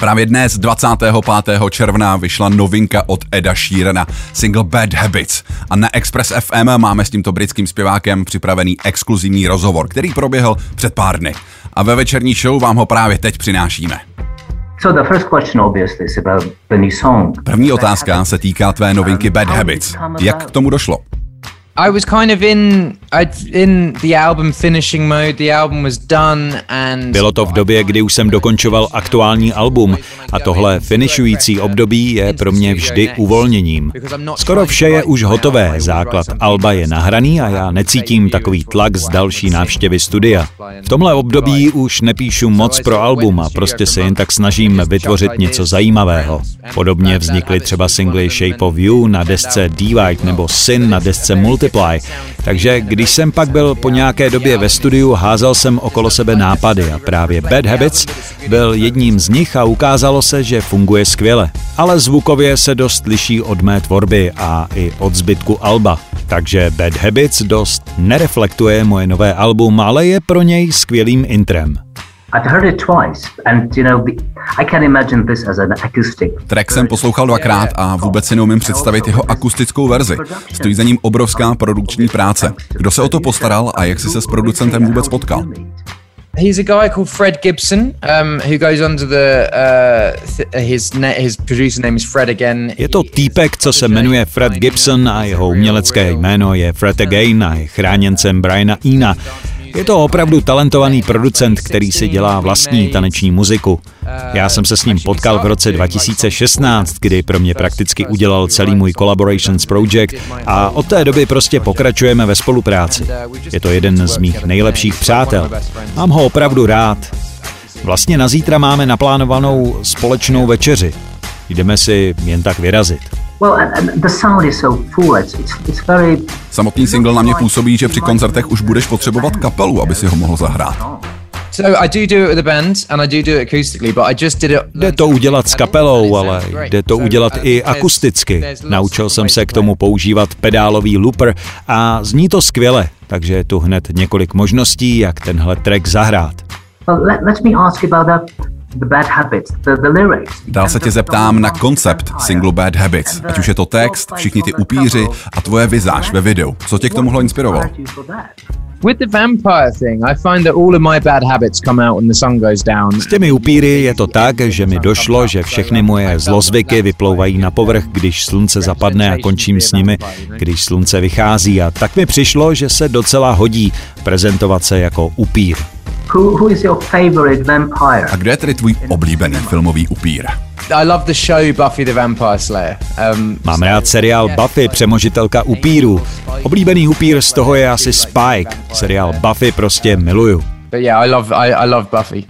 Právě dnes, 25. června, vyšla novinka od Eda Sheerana, single Bad Habits. A na Express FM máme s tímto britským zpěvákem připravený exkluzivní rozhovor, který proběhl před pár dny. A ve večerní show vám ho právě teď přinášíme. První otázka se týká tvé novinky Bad Habits. Jak k tomu došlo? I was kind of in in the album finishing mode. The album was done and Bylo to v době, kdy už jsem dokončoval aktuální album a tohle finishující období je pro mě vždy uvolněním. Skoro vše je už hotové, základ alba je nahraný a já necítím takový tlak z další návštěvy studia. V tomhle období už nepíšu moc pro album a prostě se jen tak snažím vytvořit něco zajímavého. Podobně vznikly třeba singly Shape of You na desce Divide nebo Sin na desce Multiply. Takže když jsem pak byl po nějaké době ve studiu, házel jsem okolo sebe nápady a právě Bad Habits byl jedním z nich a ukázalo se, že funguje skvěle. Ale zvukově se dost liší od mé tvorby a i od zbytku alba. Takže Bad Habits dost nereflektuje moje nové album, ale je pro něj skvělým intrem. Track jsem poslouchal dvakrát a vůbec si neumím představit jeho akustickou verzi. Stojí za ním obrovská produkční práce. Kdo se o to postaral a jak jsi se s producentem vůbec potkal? He's a guy called Fred Gibson, um, who goes under the uh, th- his ne- his producer name is Fred again. Je to týpek, co se jmenuje Fred Gibson a jeho umělecké jméno je Fred Again a je chráněncem Briana Ina. Je to opravdu talentovaný producent, který si dělá vlastní taneční muziku. Já jsem se s ním potkal v roce 2016, kdy pro mě prakticky udělal celý můj Collaborations Project a od té doby prostě pokračujeme ve spolupráci. Je to jeden z mých nejlepších přátel. Mám ho opravdu rád. Vlastně na zítra máme naplánovanou společnou večeři. Jdeme si jen tak vyrazit. Samotný single na mě působí, že při koncertech už budeš potřebovat kapelu, aby si ho mohl zahrát. Jde to udělat s kapelou, ale jde to udělat i akusticky. Naučil jsem se k tomu používat pedálový looper a zní to skvěle, takže je tu hned několik možností, jak tenhle track zahrát. Dál se tě zeptám na koncept singlu Bad Habits, ať už je to text, všichni ty upíři a tvoje vizáž ve videu. Co tě k tomuhle inspirovalo? With the vampire thing, I find that all of my bad habits come out when the sun goes down. S těmi upíry je to tak, že mi došlo, že všechny moje zlozvyky vyplouvají na povrch, když slunce zapadne a končím s nimi, když slunce vychází a tak mi přišlo, že se docela hodí prezentovat se jako upír. Who, who is your favorite vampire? A kdo je tedy tvůj oblíbený filmový upír? I love the show Buffy the Vampire Slayer. Um, Mám rád seriál Buffy, přemožitelka upírů. Oblíbený upír z toho je asi Spike. Seriál Buffy prostě miluju. But yeah, I love, I, I love Buffy.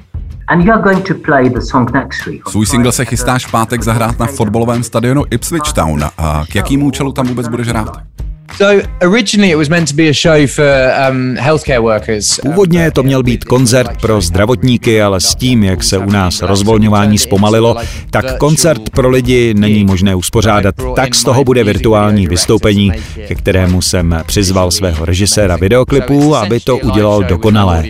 And you are going to play the song next week. Svůj single se chystáš v pátek zahrát na fotbalovém stadionu Ipswich Town. A k jakým účelu tam vůbec budeš hrát? Původně to měl být koncert pro zdravotníky, ale s tím, jak se u nás rozvolňování zpomalilo, tak koncert pro lidi není možné uspořádat, tak z toho bude virtuální vystoupení, ke kterému jsem přizval svého režiséra videoklipů, aby to udělal dokonalé.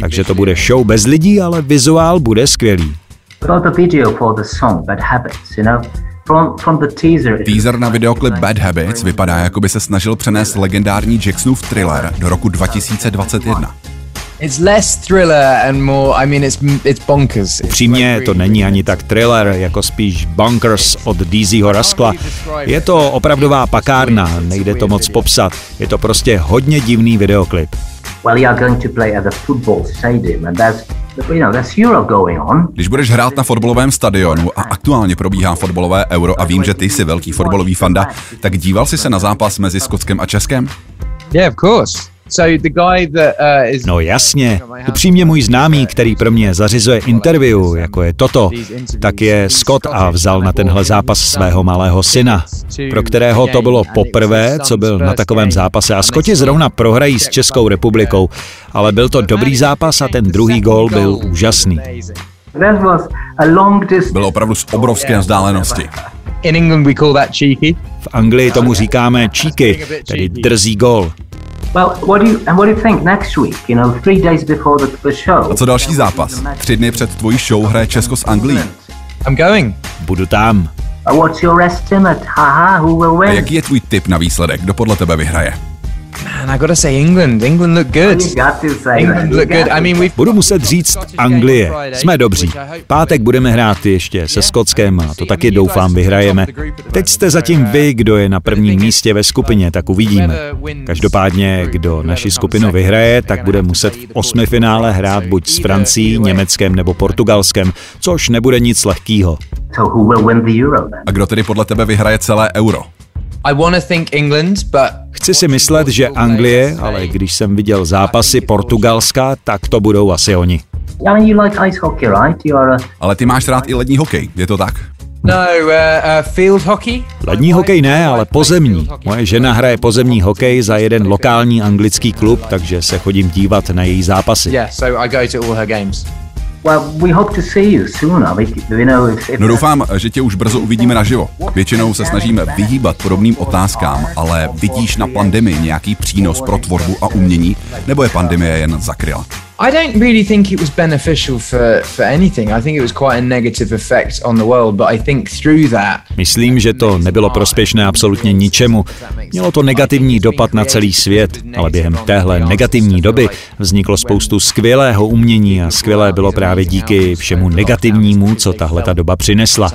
Takže to bude show bez lidí, ale vizuál bude skvělý. About the video for the song Bad Habits, you know, Teaser na videoklip Bad Habits vypadá, jako by se snažil přenést legendární Jacksonův thriller do roku 2021. It's less thriller and more, I mean, it's, it's bonkers. Upřímně to není ani tak thriller, jako spíš bonkers od Dizzyho Raskla. Je to opravdová pakárna, nejde to moc popsat. Je to prostě hodně divný videoklip. Well, you are going to play at the football stadium and that's když budeš hrát na fotbalovém stadionu a aktuálně probíhá fotbalové euro a vím, že ty jsi velký fotbalový fanda, tak díval jsi se na zápas mezi Skotskem a Českem? Yeah, of course. Uh, no jasně, upřímně můj známý, který pro mě zařizuje interview, jako je toto, tak je Scott a vzal na tenhle zápas svého malého syna, pro kterého to bylo poprvé, co byl na takovém zápase a Scotti zrovna prohrají s Českou republikou, ale byl to dobrý zápas a ten druhý gól byl úžasný. Byl opravdu z obrovské vzdálenosti. In England we call that cheeky. V Anglii tomu říkáme cheeky, tedy drzý gol. A co další zápas? Tři dny před tvojí show hraje Česko s Anglií. I'm going. Budu tam. What's your estimate? Haha, who will A win? jaký je tvůj tip na výsledek? Kdo podle tebe vyhraje? Man, I gotta say England. England look good. You got to say that. England look good. I mean, we've Budu muset říct Anglie. Jsme dobří. Pátek budeme hrát ještě se Skotskem a to taky doufám vyhrajeme. Teď jste zatím vy, kdo je na prvním místě ve skupině, tak uvidíme. Každopádně, kdo naši skupinu vyhraje, tak bude muset v osmi finále hrát buď s Francií, Německem nebo Portugalskem, což nebude nic then? A kdo tedy podle tebe vyhraje celé euro? Chci si myslet, že Anglie, ale když jsem viděl zápasy Portugalska, tak to budou asi oni. I mean, you like ice hockey, right? You are a Ale ty máš rád i lední hokej, je to tak? no uh, uh, field hockey. Lední hokej ne, ale pozemní. Moje žena hraje pozemní hokej za jeden lokální anglický klub, takže se chodím dívat na její zápasy. No doufám, že tě už brzo uvidíme naživo. Většinou se snažíme vyhýbat podobným otázkám, ale vidíš na pandemii nějaký přínos pro tvorbu a umění, nebo je pandemie jen zakryla? I don't really think it was beneficial for, for anything. I think it was quite a negative effect on the world, but I think through that, Myslím, že to nebylo prospěšné absolutně ničemu. Mělo to negativní dopad na celý svět, ale během téhle negativní doby vzniklo spoustu skvělého umění a skvělé bylo právě díky všemu negativnímu, co tahle ta doba přinesla.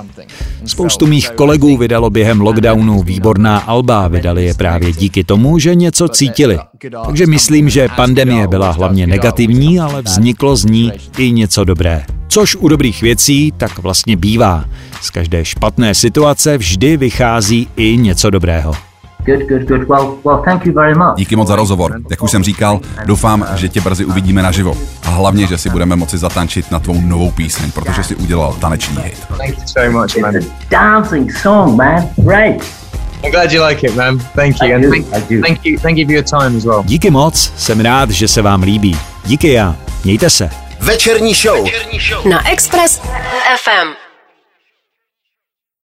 Spoustu mých kolegů vydalo během lockdownu výborná alba, vydali je právě díky tomu, že něco cítili. Takže myslím, že pandemie byla hlavně negativní, ale vzniklo z ní i něco dobré. Což u dobrých věcí tak vlastně bývá. Z každé špatné situace vždy vychází i něco dobrého. Good, good, good. Well, well, thank you very much. Díky moc za rozhovor. Jak už jsem říkal, doufám, že tě brzy uvidíme naživo. A hlavně, že si budeme moci zatančit na tvou novou píseň, protože si udělal taneční hit. thank you so much, man. It's a dancing song, man. Great. I'm glad you like it, man. Thank you, and thank, you, thank you for your time as well. Díky moc, jsem rád, že se vám líbí. Díky já. Mějte se. Večerní show. Na Express FM.